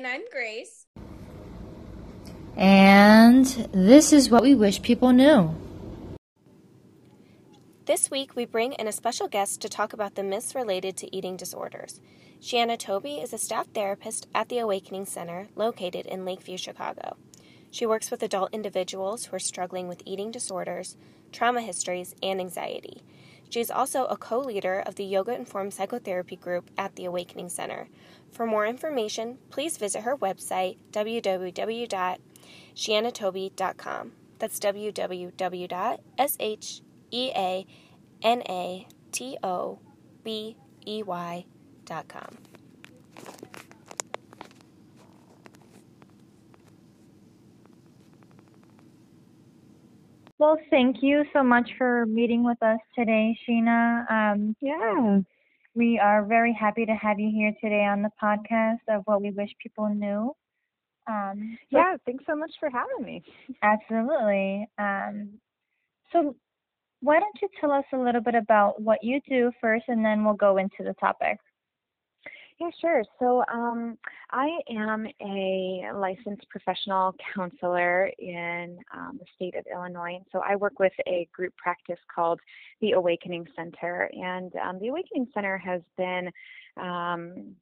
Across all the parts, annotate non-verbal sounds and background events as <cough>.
And I'm Grace. And this is what we wish people knew. This week, we bring in a special guest to talk about the myths related to eating disorders. Shanna Toby is a staff therapist at the Awakening Center located in Lakeview, Chicago. She works with adult individuals who are struggling with eating disorders, trauma histories, and anxiety. She is also a co leader of the Yoga Informed Psychotherapy Group at the Awakening Center. For more information, please visit her website, www.shannatoby.com. That's www.shannatoby.com. Well, thank you so much for meeting with us today, Sheena. Um, Yeah. We are very happy to have you here today on the podcast of what we wish people knew. Um, so- Yeah. Thanks so much for having me. <laughs> absolutely. Um, so, why don't you tell us a little bit about what you do first, and then we'll go into the topic. Yeah, sure. So um, I am a licensed professional counselor in um, the state of Illinois. And so I work with a group practice called the Awakening Center. And um, the Awakening Center has been, um,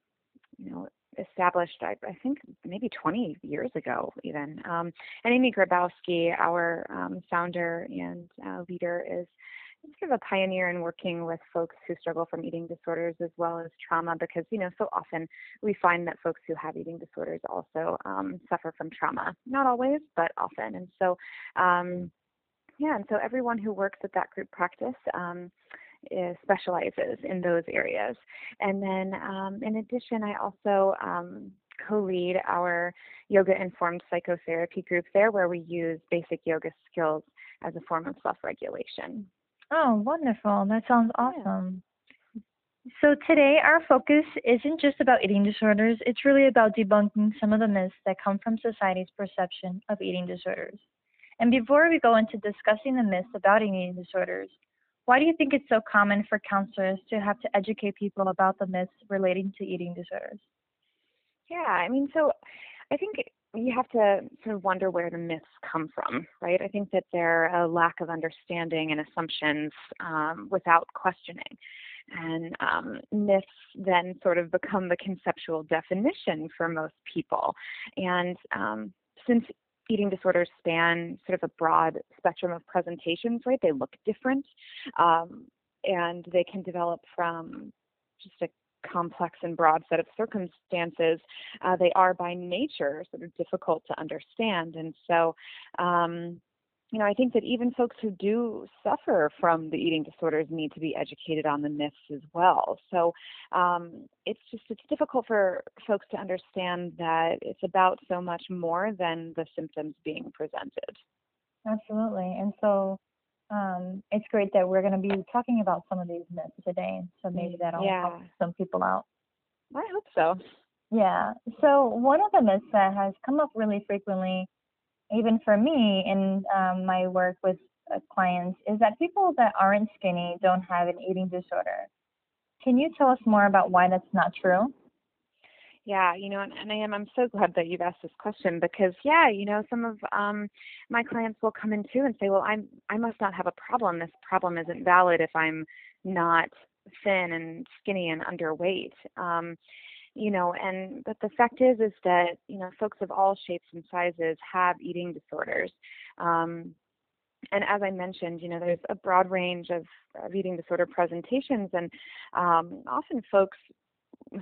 you know, established, I, I think, maybe 20 years ago, even. Um, and Amy Grabowski, our um, founder and uh, leader, is sort of a pioneer in working with folks who struggle from eating disorders as well as trauma because you know so often we find that folks who have eating disorders also um, suffer from trauma. Not always but often. And so um, yeah and so everyone who works at that group practice um, is, specializes in those areas. And then um, in addition i also um, co-lead our yoga informed psychotherapy group there where we use basic yoga skills as a form of self-regulation Oh, wonderful. That sounds awesome. So today our focus isn't just about eating disorders, it's really about debunking some of the myths that come from society's perception of eating disorders. And before we go into discussing the myths about eating disorders, why do you think it's so common for counselors to have to educate people about the myths relating to eating disorders? Yeah, I mean, so I think you have to sort of wonder where the myths come from, right? I think that they're a lack of understanding and assumptions um, without questioning. And um, myths then sort of become the conceptual definition for most people. And um, since eating disorders span sort of a broad spectrum of presentations, right? They look different um, and they can develop from just a complex and broad set of circumstances, uh, they are by nature sort of difficult to understand. And so, um, you know, I think that even folks who do suffer from the eating disorders need to be educated on the myths as well. So um, it's just it's difficult for folks to understand that it's about so much more than the symptoms being presented. Absolutely. And so um, it's great that we're going to be talking about some of these myths today. So maybe that'll Yeah. help some people out. I hope so. Yeah. So one of the myths that has come up really frequently, even for me in um, my work with uh, clients, is that people that aren't skinny don't have an eating disorder. Can you tell us more about why that's not true? Yeah, you know, and, and I am. I'm so glad that you've asked this question because, yeah, you know, some of um, my clients will come in too and say, "Well, I'm I must not have a problem. This problem isn't valid if I'm not thin and skinny and underweight." Um, you know, and but the fact is, is that you know, folks of all shapes and sizes have eating disorders. Um, and as I mentioned, you know, there's a broad range of, of eating disorder presentations, and um, often folks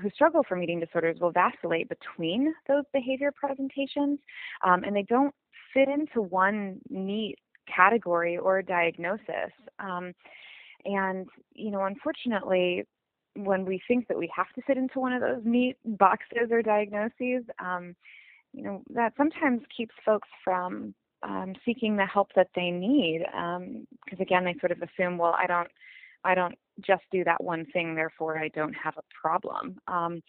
who struggle from eating disorders will vacillate between those behavior presentations, um, and they don't fit into one neat category or diagnosis. Um, and you know, unfortunately, when we think that we have to fit into one of those neat boxes or diagnoses, um, you know, that sometimes keeps folks from um, seeking the help that they need. Because again, they sort of assume, well, I don't, I don't just do that one thing, therefore I don't have a problem. Um,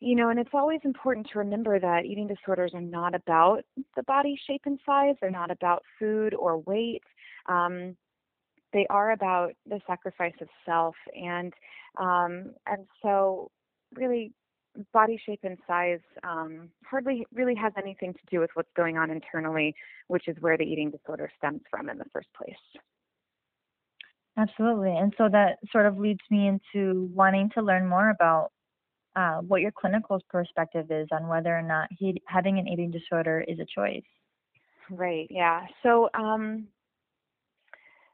you know, and it's always important to remember that eating disorders are not about the body shape and size. They're not about food or weight. Um, they are about the sacrifice of self, and um, and so really body shape and size um, hardly really has anything to do with what's going on internally, which is where the eating disorder stems from in the first place. Absolutely. And so that sort of leads me into wanting to learn more about uh, what your clinical perspective is on whether or not he, having an eating disorder is a choice. Right, yeah. So, um,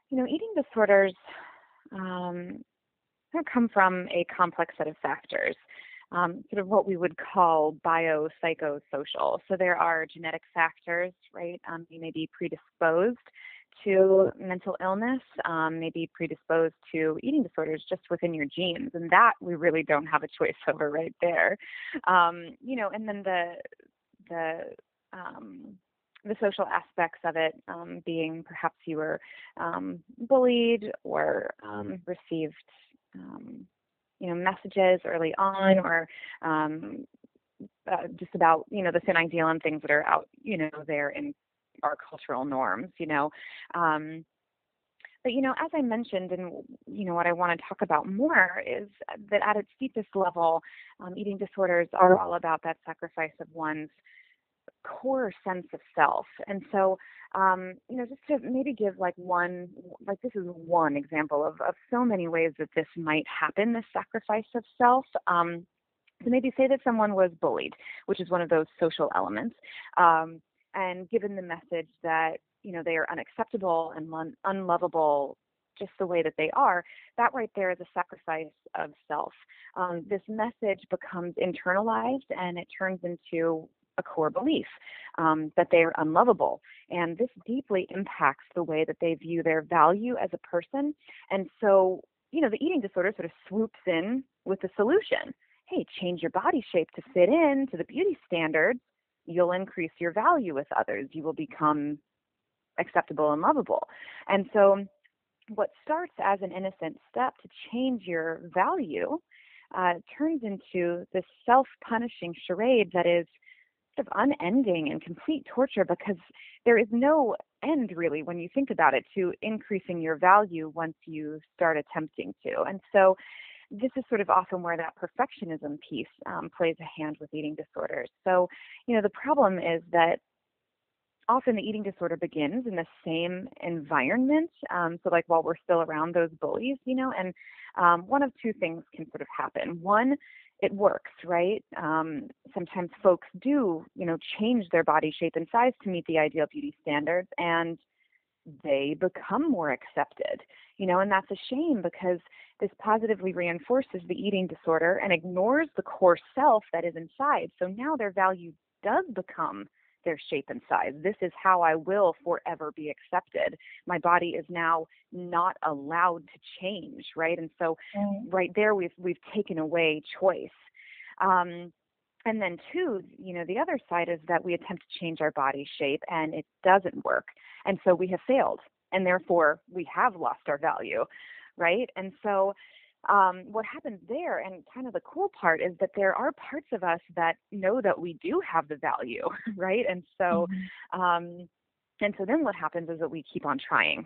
you know, eating disorders um, come from a complex set of factors um, sort of what we would call biopsychosocial. So there are genetic factors, right? Um, you may be predisposed to mental illness, um, may be predisposed to eating disorders just within your genes, and that we really don't have a choice <laughs> over right there. Um, you know, and then the the um, the social aspects of it um, being perhaps you were um, bullied or um, received um, you know messages early on or um, uh, just about you know the thin ideal and things that are out you know there in our cultural norms you know um, but you know as i mentioned and you know what i want to talk about more is that at its deepest level um, eating disorders are all about that sacrifice of one's core sense of self. And so, um, you know, just to maybe give like one, like this is one example of, of so many ways that this might happen, this sacrifice of self. Um, so maybe say that someone was bullied, which is one of those social elements, um, and given the message that, you know, they are unacceptable and un- unlovable just the way that they are, that right there is a sacrifice of self. Um, this message becomes internalized and it turns into a core belief um, that they are unlovable. And this deeply impacts the way that they view their value as a person. And so, you know, the eating disorder sort of swoops in with the solution. Hey, change your body shape to fit in to the beauty standards. You'll increase your value with others. You will become acceptable and lovable. And so, what starts as an innocent step to change your value uh, turns into this self punishing charade that is sort of unending and complete torture because there is no end really when you think about it to increasing your value once you start attempting to. And so this is sort of often where that perfectionism piece um, plays a hand with eating disorders. So, you know, the problem is that often the eating disorder begins in the same environment. Um, so, like while we're still around those bullies, you know, and um, one of two things can sort of happen. One, it works, right? Um, sometimes folks do, you know, change their body shape and size to meet the ideal beauty standards, and they become more accepted, you know, and that's a shame because this positively reinforces the eating disorder and ignores the core self that is inside. So now their value does become their shape and size. This is how I will forever be accepted. My body is now not allowed to change, right? And so right there we've we've taken away choice. Um, and then two, you know, the other side is that we attempt to change our body shape and it doesn't work. And so we have failed and therefore we have lost our value, right? And so um, what happens there, and kind of the cool part, is that there are parts of us that know that we do have the value, <laughs> right? And so, mm-hmm. um, and so then what happens is that we keep on trying,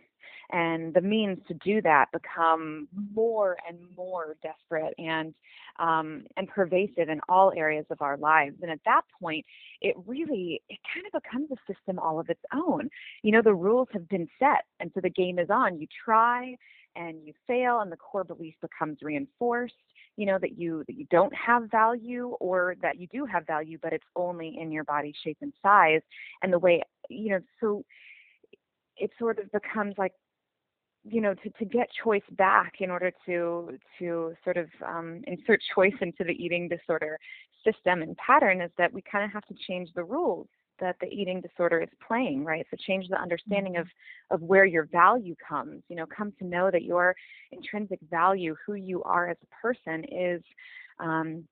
and the means to do that become more and more desperate and um, and pervasive in all areas of our lives. And at that point, it really it kind of becomes a system all of its own. You know, the rules have been set, and so the game is on. You try and you fail and the core belief becomes reinforced you know that you that you don't have value or that you do have value but it's only in your body shape and size and the way you know so it sort of becomes like you know to, to get choice back in order to to sort of um, insert <laughs> choice into the eating disorder system and pattern is that we kind of have to change the rules that the eating disorder is playing, right? So change the understanding of mm-hmm. of where your value comes. You know, come to know that your intrinsic value, who you are as a person, is um,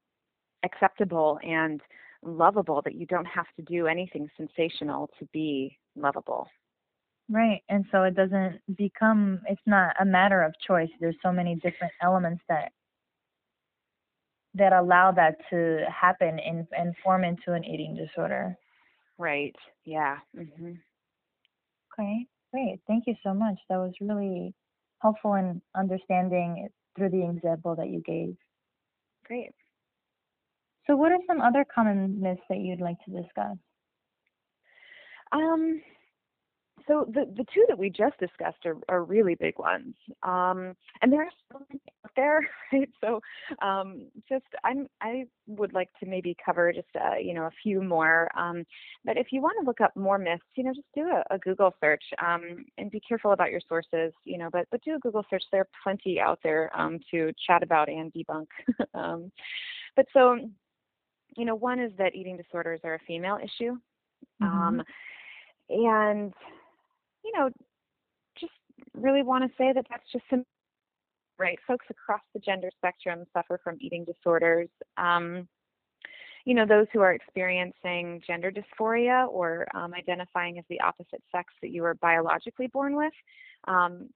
acceptable and lovable. That you don't have to do anything sensational to be lovable. Right. And so it doesn't become, it's not a matter of choice. There's so many different elements that that allow that to happen and, and form into an eating disorder. Right. Yeah. hmm Okay, great. Thank you so much. That was really helpful in understanding it through the example that you gave. Great. So, what are some other common myths that you'd like to discuss? Um, so the the two that we just discussed are, are really big ones, um, and there are so many out there, <laughs> right? So um, just I'm I would like to maybe cover just uh, you know a few more. Um, but if you want to look up more myths, you know, just do a, a Google search um, and be careful about your sources, you know. But but do a Google search. There are plenty out there um, to chat about and debunk. <laughs> um, but so you know, one is that eating disorders are a female issue. Mm-hmm. Um, and you know, just really want to say that that's just some right. Folks across the gender spectrum suffer from eating disorders. Um, you know, those who are experiencing gender dysphoria or um, identifying as the opposite sex that you were biologically born with, um,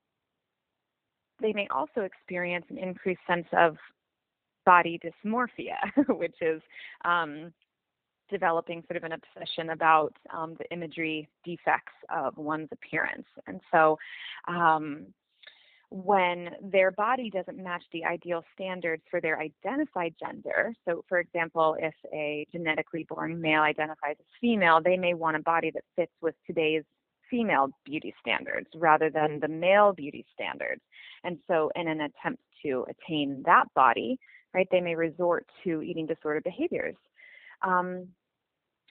they may also experience an increased sense of body dysmorphia, <laughs> which is um, developing sort of an obsession about um, the imagery defects of one's appearance. And so, um, when their body doesn't match the ideal standards for their identified gender, so for example, if a genetically born male identifies as female, they may want a body that fits with today's female beauty standards rather than the male beauty standards. And so, in an attempt to attain that body, right, they may resort to eating disorder behaviors. Um,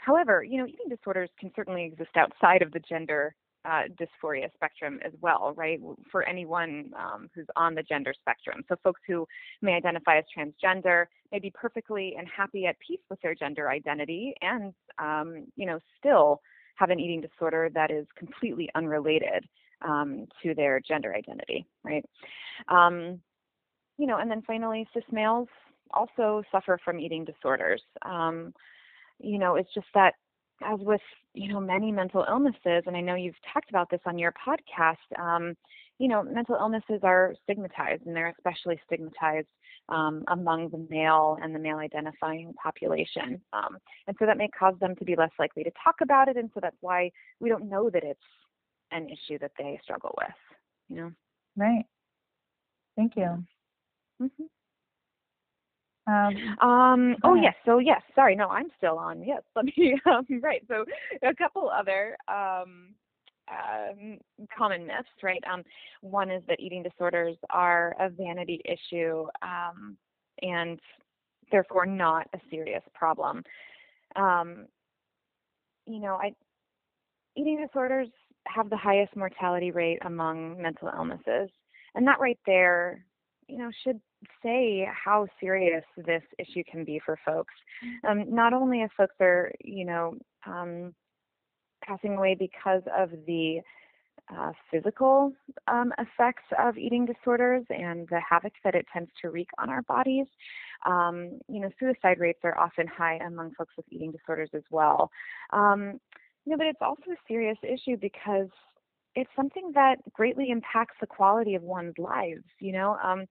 However, you know, eating disorders can certainly exist outside of the gender uh, dysphoria spectrum as well, right? For anyone um, who's on the gender spectrum. So, folks who may identify as transgender may be perfectly and happy at peace with their gender identity and, um, you know, still have an eating disorder that is completely unrelated um, to their gender identity, right? Um, you know, and then finally, cis males also suffer from eating disorders. Um, you know, it's just that as with, you know, many mental illnesses, and I know you've talked about this on your podcast, um, you know, mental illnesses are stigmatized and they're especially stigmatized um, among the male and the male identifying population. Um, and so that may cause them to be less likely to talk about it. And so that's why we don't know that it's an issue that they struggle with, you know? Right. Thank you. Mm-hmm. Um, um oh yes, so yes, sorry, no, I'm still on. Yes, <laughs> let me um, right. So a couple other um, um, common myths, right? Um, one is that eating disorders are a vanity issue um, and therefore not a serious problem. Um, you know, I eating disorders have the highest mortality rate among mental illnesses, and that right there, you know, should say how serious this issue can be for folks. Um, not only if folks are, you know, um, passing away because of the uh, physical um, effects of eating disorders and the havoc that it tends to wreak on our bodies. Um, you know, suicide rates are often high among folks with eating disorders as well. Um, you know, but it's also a serious issue because it's something that greatly impacts the quality of one's lives. You know, um,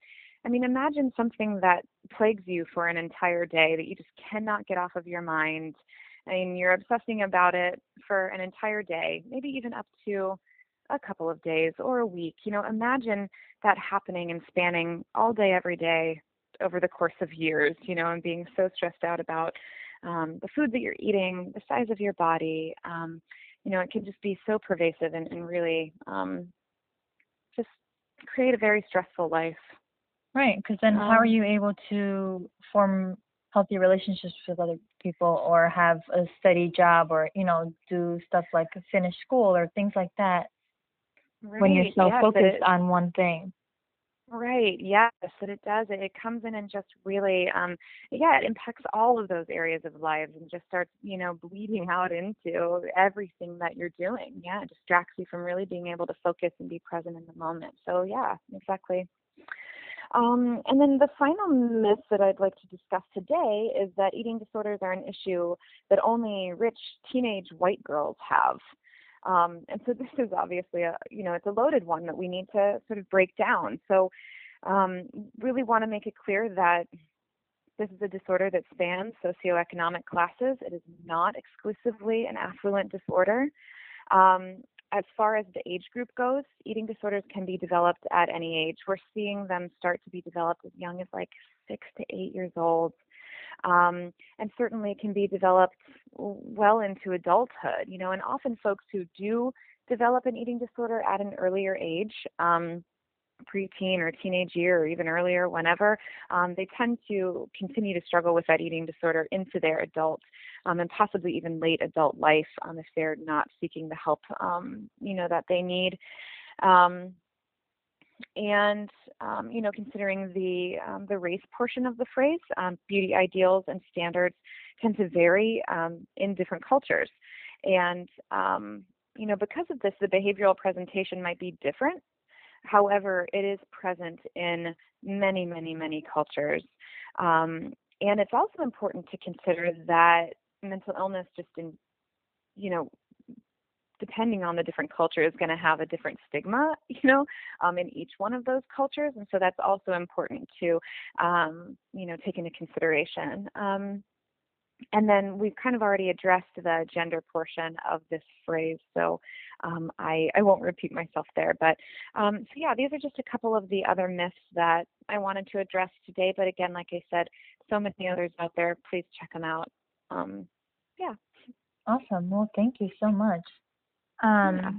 I mean, imagine something that plagues you for an entire day that you just cannot get off of your mind. I mean, you're obsessing about it for an entire day, maybe even up to a couple of days or a week. You know, imagine that happening and spanning all day, every day over the course of years, you know, and being so stressed out about um, the food that you're eating, the size of your body. Um, you know, it can just be so pervasive and, and really um, just create a very stressful life. Right, because then um, how are um you able to form healthy relationships with other people or have a steady job or, you know, do stuff like finish school or things like that right. when you're so focused on one thing? Right, yes, that it does. It, it comes in and just really, um, yeah, it impacts all of those areas of lives and just starts, you know, bleeding out into everything that you're doing. Yeah, it distracts you from really being able to focus and be present in the moment. So, yeah, exactly. Um, and then the final myth that I'd like to discuss today is that eating disorders are an issue that only rich teenage white girls have. Um, and so <laughs> this is obviously a, you know, it's a loaded one that we need to sort of break down. So um, really want to make it clear that this is a disorder that spans socioeconomic classes. It is not exclusively an affluent disorder. Um, as far as the age group goes, eating disorders can be developed at any age. We're seeing them start to be developed as young as like six to eight years old. um, and certainly can be developed well into adulthood. You know, and often folks who do develop an eating disorder at an earlier age. Um, preteen or teenage year or even earlier, whenever, um, they tend to continue to struggle with that eating disorder into their adult um, and possibly even late adult life um, if they're not seeking the help um, you know that they need. Um, and um, you know, considering the the race portion of the phrase, beauty ideals and standards tend to vary in different cultures, and you know, because of this, the behavioral presentation might be different However, it is present in many, many, many cultures. Um, and it's also important to consider that mental illness, just in, you know, depending on the different culture, is going to have a different stigma, <laughs> you know, um, in each one of those cultures. And so that's also important to, um, you know, take into consideration. Um, and then we've kind of already addressed the gender portion of this phrase, so um, I, I won't repeat myself there. But um, so yeah, these are just a couple of the other myths that I wanted to address today. But again, like I said, so many others out there. Please check them out. Um, yeah. Awesome. Well, thank you so much. Um, yeah.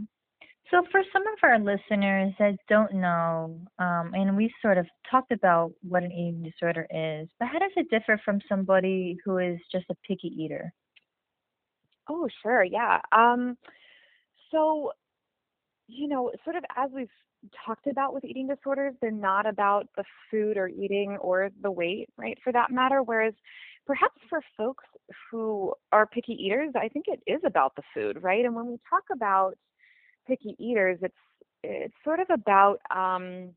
So, for some of our listeners that don't know, um, and we sort of talked about what an eating disorder is, but how does it differ from somebody who is just a picky eater? Oh, sure, yeah. Um, so, you know, sort of as we've talked about with eating disorders, they're not about the food or eating or the weight, right, for that matter. Whereas perhaps for folks who are picky eaters, I think it is about the food, right? And when we talk about picky eaters, it's it's sort of about um,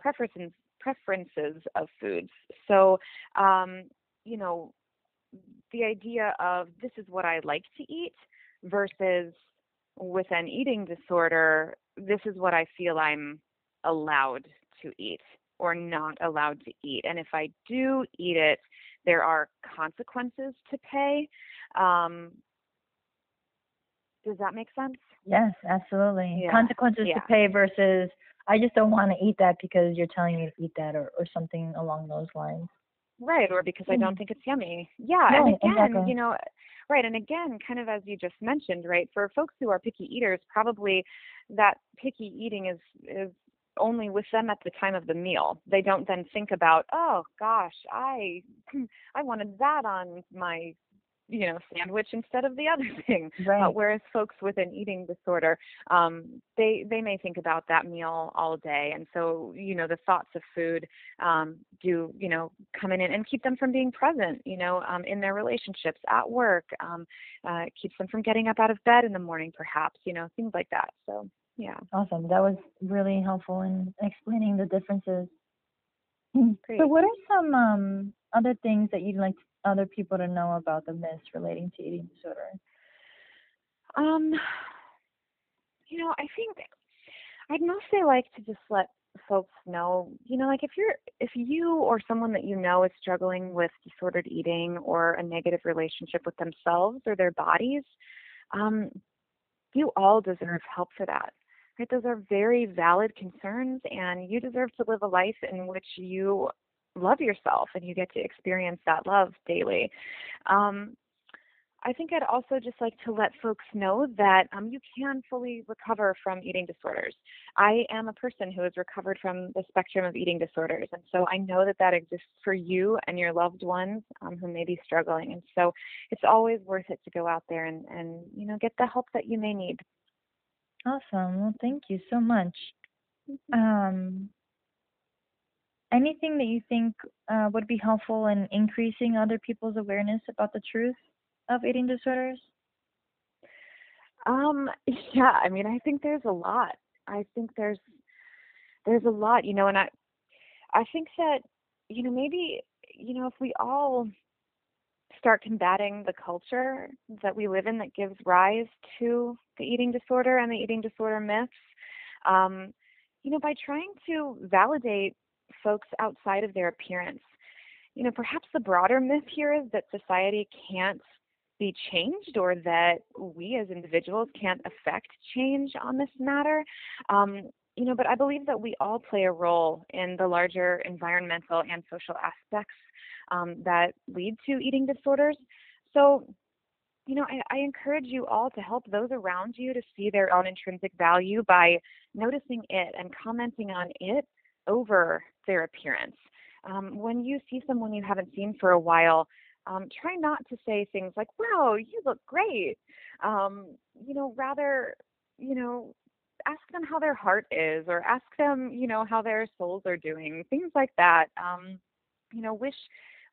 preferences preferences of foods. So, um, you know, the idea of this is what I like to eat versus with an eating disorder, this is what I feel I'm allowed to eat or not allowed to eat. And if I do eat it, there are consequences to pay. Um, does that make sense? Yes, absolutely. Yeah. Consequences yeah. to pay versus I just don't want to eat that because you're telling me to eat that or, or something along those lines. Right, or because mm. I don't mm-hmm. think it's yummy. Yeah, and again, exactly. you know, right, and again, kind of as you just mentioned, right, for folks who are picky eaters, probably that picky eating is is only with them at the time of the meal. They don't then think about, oh gosh, I <clears throat> I wanted that on my you know sandwich instead of the other <laughs> thing. Right. uh, whereas folks with an eating disorder um, they they may think about that meal all day. And so you know the thoughts of food um, do you know come in and keep them from being present you know um, in their relationships at work um, uh, keeps them from getting up out of bed in the morning perhaps you know things like that. So yeah. Awesome. That was really helpful in explaining the differences. Great. so what are some um, other things that you'd like other people to know about the myths relating to eating disorder? Um, you know, I think I'd mostly like to just let folks know, you know, like if you're if you or someone that you know is struggling with disordered eating or a negative relationship with themselves or their bodies, um, you all deserve help for that. Right? Those are very valid concerns and you deserve to live a life in which you love yourself and you get to experience that love daily. Um, I think I'd also just like to let folks know that um, you can fully recover from eating disorders. I am a person who has recovered from the spectrum of eating disorders, and so I know that that exists for you and your loved ones um, who may be struggling. And so it's always worth it to go out there and, and you know get the help that you may need. Awesome. Well, thank you so much. Mm-hmm. Um, anything that you think uh, would be helpful in increasing other people's awareness about the truth of eating disorders? Um, yeah, I mean, I think there's a lot. I think there's there's a lot, you know, and I I think that you know maybe you know if we all start combating the culture that we live in that gives rise to the eating disorder and the eating disorder myths, um, you know, by trying to validate folks outside of their appearance. You know, perhaps the broader myth here is that society can't be changed or that we as individuals can't affect change on this matter. Um, you know, but I believe that we all play a role in the larger environmental and social aspects um, that lead to eating disorders. So, you know, I, I, encourage you all to help those around you to see their own intrinsic value by noticing it and commenting on it over their appearance. Um, when you see someone you haven't seen for a while, um, try not to say things like, wow, you look great. Um, you know, rather, you know, ask them how their heart is or ask them, you know, how their souls are doing, things like that. Um, you know, wish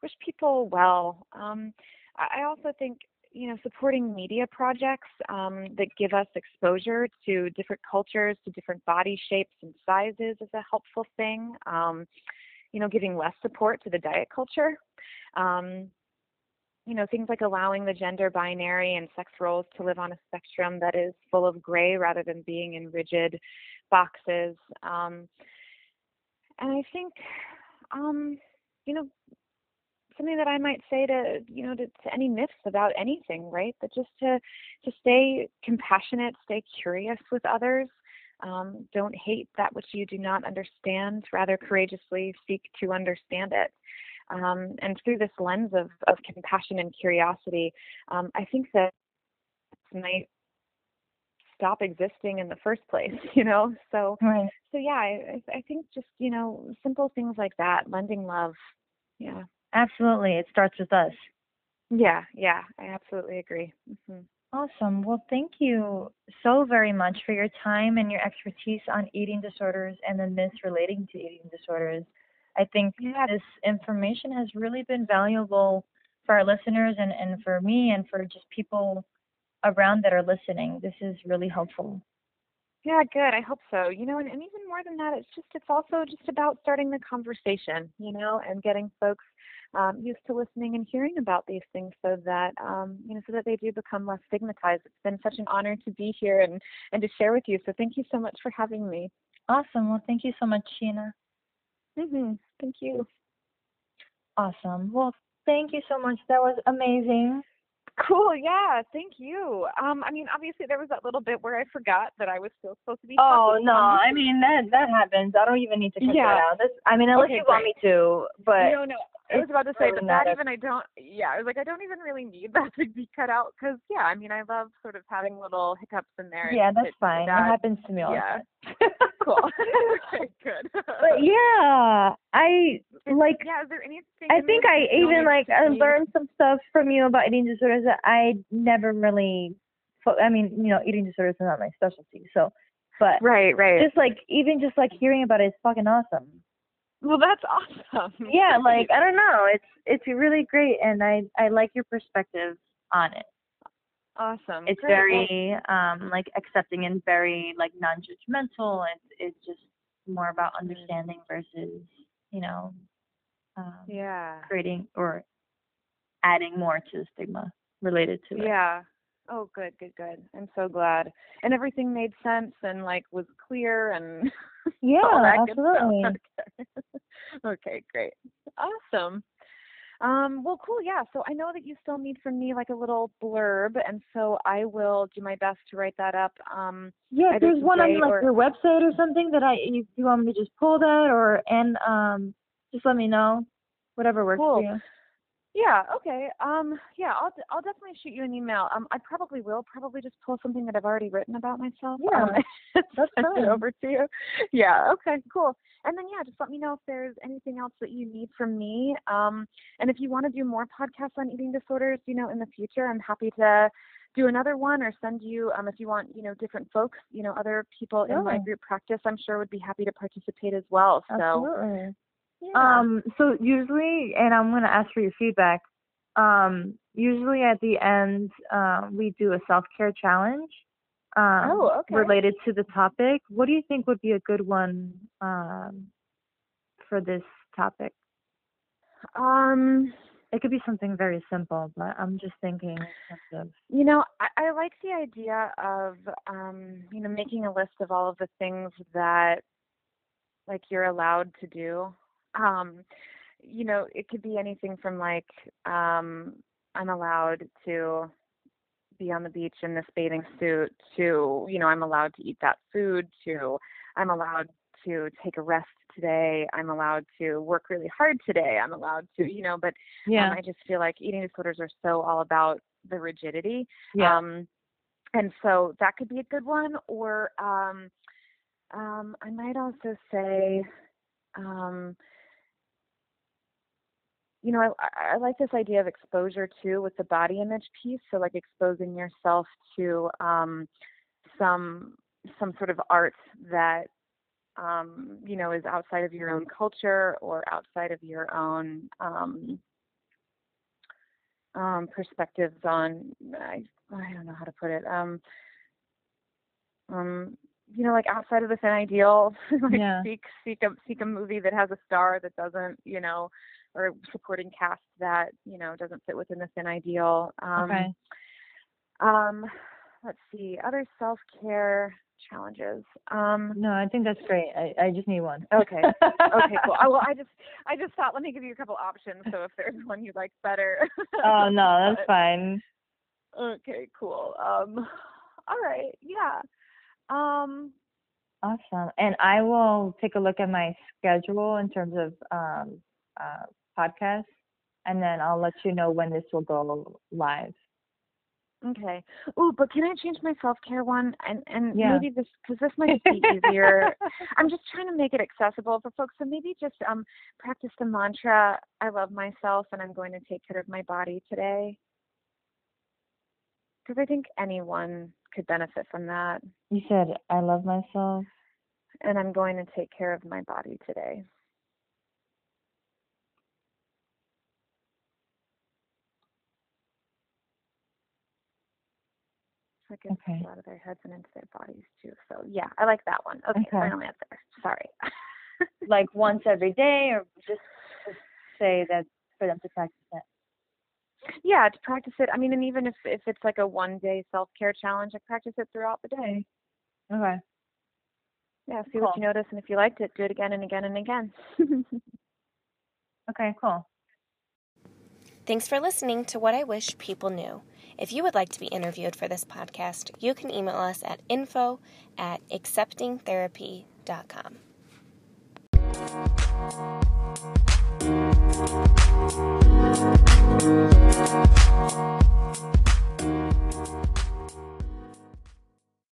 wish people well. Um, I also think you know supporting media projects um, that give us exposure to different cultures, to different body shapes and sizes is a helpful thing. Um, you know, giving less support to the diet culture. Um, you know, things like allowing the gender binary and sex roles to live on a spectrum that is full of gray rather than being in rigid boxes. Um, and I think, um, you know, something that I might say to, you know, to, to any myths about anything, right? That just to to stay compassionate, stay curious with others. Um, don't hate that which you do not understand. Rather, courageously seek to understand it. Um, and through this lens of, of compassion and curiosity, um, I think that might stop existing in the first place, <laughs> you know? So, right. so yeah, I, I think just, you know, simple things like that, lending love. Yeah. Absolutely. It starts with us. Yeah, yeah, I absolutely agree. Mm-hmm. Awesome. Well, thank you so very much for your time and your expertise on eating disorders and the myths relating to eating disorders. I think yeah. this information has really been valuable for our listeners and, and for me and for just people around that are listening. This is really helpful. Yeah, good. I hope so. You know, and, and even more than that, it's just it's also just about starting the conversation, you know, and getting folks um, used to listening and hearing about these things so that um, you know so that they do become less stigmatized. It's been such an honor to be here and and to share with you. So thank you so much for having me. Awesome. Well, thank you so much, Sheena. Mm-hmm. Thank you. Awesome. Well, thank you so much. That was amazing. Cool. Yeah. Thank you. Um, I mean, obviously there was that little bit where I forgot that I was still supposed to be. Oh no! I mean that that happens. I don't even need to cut yeah. that out. This, I mean, unless okay, you great. want me to, but no, no. I was about to say, but that even I don't. Yeah, I was like, I don't even really need <laughs> that to be cut out because yeah, I mean, I love sort of having little hiccups in there. Yeah, that's fine. That. It happens to me all yeah. <laughs> cool. <laughs> okay, good. but yeah, I like. Yeah, is there anything? I think I even like I learned some stuff from you about eating disorders that I never really. I mean, you know, eating disorders is not my specialty, so. But right, right. Just like even just like hearing about it is fucking awesome. Well, that's awesome. Yeah, <laughs> like I don't know, it's it's really great, and I I like your perspective on it. Awesome. It's great. very um like accepting and very like non-judgmental, and it's just more about mm-hmm. understanding versus you know um, yeah creating or adding more to the stigma related to it. Yeah. Oh, good, good, good. I'm so glad. And everything made sense and like was clear and <laughs> yeah, absolutely. Okay. <laughs> okay, great. Awesome. Um, well, cool. Yeah. So I know that you still need from me like a little blurb, and so I will do my best to write that up. Um, yeah, there's one on like or... your website or something that I if you want me to just pull that or and um, just let me know, whatever works cool. for you. Yeah. Okay. Um. Yeah. I'll I'll definitely shoot you an email. Um. I probably will. Probably just pull something that I've already written about myself. Yeah. <laughs> Um, that's send it over to you. Yeah. Okay. Cool. And then yeah, just let me know if there's anything else that you need from me. Um. And if you want to do more podcasts on eating disorders, you know, in the future, I'm happy to do another one or send you um if you want you know different folks you know other people in my group practice i'm sure would be happy to participate as well so Absolutely. Yeah. Um, so usually, and I'm going to ask for your feedback. Um, usually at the end, uh, we do a self care challenge. Um, oh, okay. Related to the topic. What do you think would be a good one um, for this topic? Um, it could be something very simple, but I'm just thinking of. You know, I, I like the idea of um, you know making a list of all of the things that like you're allowed to do um, you know, it could be anything from like um, I'm allowed to be on the beach in this bathing suit to you know i'm allowed to eat that food to i'm allowed to take a rest today i'm allowed to work really hard today i'm allowed to you know but Yeah. um, i just feel like eating disorders are so all about the rigidity yeah. um and so that could be a good one or um um i might also say um you know, I, I like this idea of exposure too with the body image piece. So like exposing yourself to um, some some sort of art that um, you know is outside of your own culture or outside of your own um, um, perspectives on I, I don't know how to put it. Um, um, you know, like outside of the thin ideal, <laughs> like Yeah. seek seek a seek a movie that has a star that doesn't, you know, or supporting cast that you know doesn't fit within the thin ideal. Um, Okay. um, let's see, other self care challenges. Um, No, I think that's great. I, I just need one. okay, okay, cool. I, well, I <laughs> just I just thought let me give you a couple options. So if there's one you like better. oh no, <laughs> that's fine. Okay, cool. Um, all right, yeah. Um, Awesome. And I will take a look at my schedule in terms of um, uh, podcasts, and then I'll let you know when this will go live. Okay. Oh, but can I change my self care one? And and Yeah. maybe this because this might be easier. <laughs> I'm just trying to make it accessible for folks. So maybe just um practice the mantra, I love myself and I'm going to take care of my body today. Because I think anyone could benefit from that. You said I love myself. And I'm going to take care of my body today. That gets Okay. out of their heads and into their bodies too. So yeah, I like that one. Okay, Okay. final answer. Sorry. <laughs> Like once every day, or just, just say that for them to practice that. yeah, to practice it. I mean, and even if if it's like a one day self care challenge, I practice it throughout the day. Okay. Yeah, see what you notice, and if you liked it, do it again and again and again. <laughs> Okay. Cool. Thanks for listening to What I Wish People Knew. If you would like to be interviewed for this podcast, you can email us at info at acceptingtherapy.com.